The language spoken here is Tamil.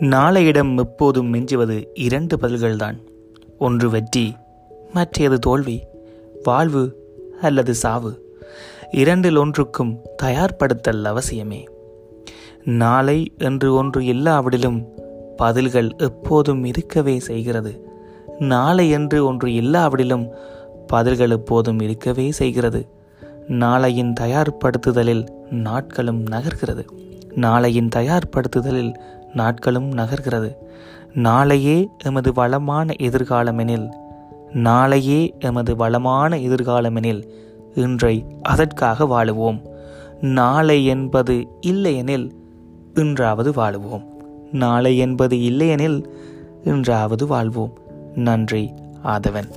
நாளையிடம் எப்போதும் மிஞ்சுவது இரண்டு பதில்கள்தான். ஒன்று வெற்றி மற்றது தோல்வி வாழ்வு அல்லது சாவு. இரண்டில் ஒன்றுக்கும் தயார்படுத்தல் அவசியமே. நாளை என்று ஒன்று இல்லாவிடிலும் பதில்கள் எப்போதும் இருக்கவே செய்கிறது. நாளை என்று ஒன்று இல்லாவிடிலும் பதில்கள் எப்போதும் இருக்கவே செய்கிறது. நாளையின் தயார்படுத்துதலில் நாட்களும் நகர்கிறது. நாளையின் தயார்படுத்துதலில் நாட்களும் நகர்கிறது. நாளையே எமது வளமான எதிர்காலமெனில் நாளையே எமது வளமான எதிர்காலமெனில் இன்றை அதற்காக வாழுவோம். நாளை என்பது இல்லையெனில் இன்றாவது வாழுவோம். நாளை என்பது இல்லையெனில் இன்றாவது வாழ்வோம். நன்றி ஆதவன்.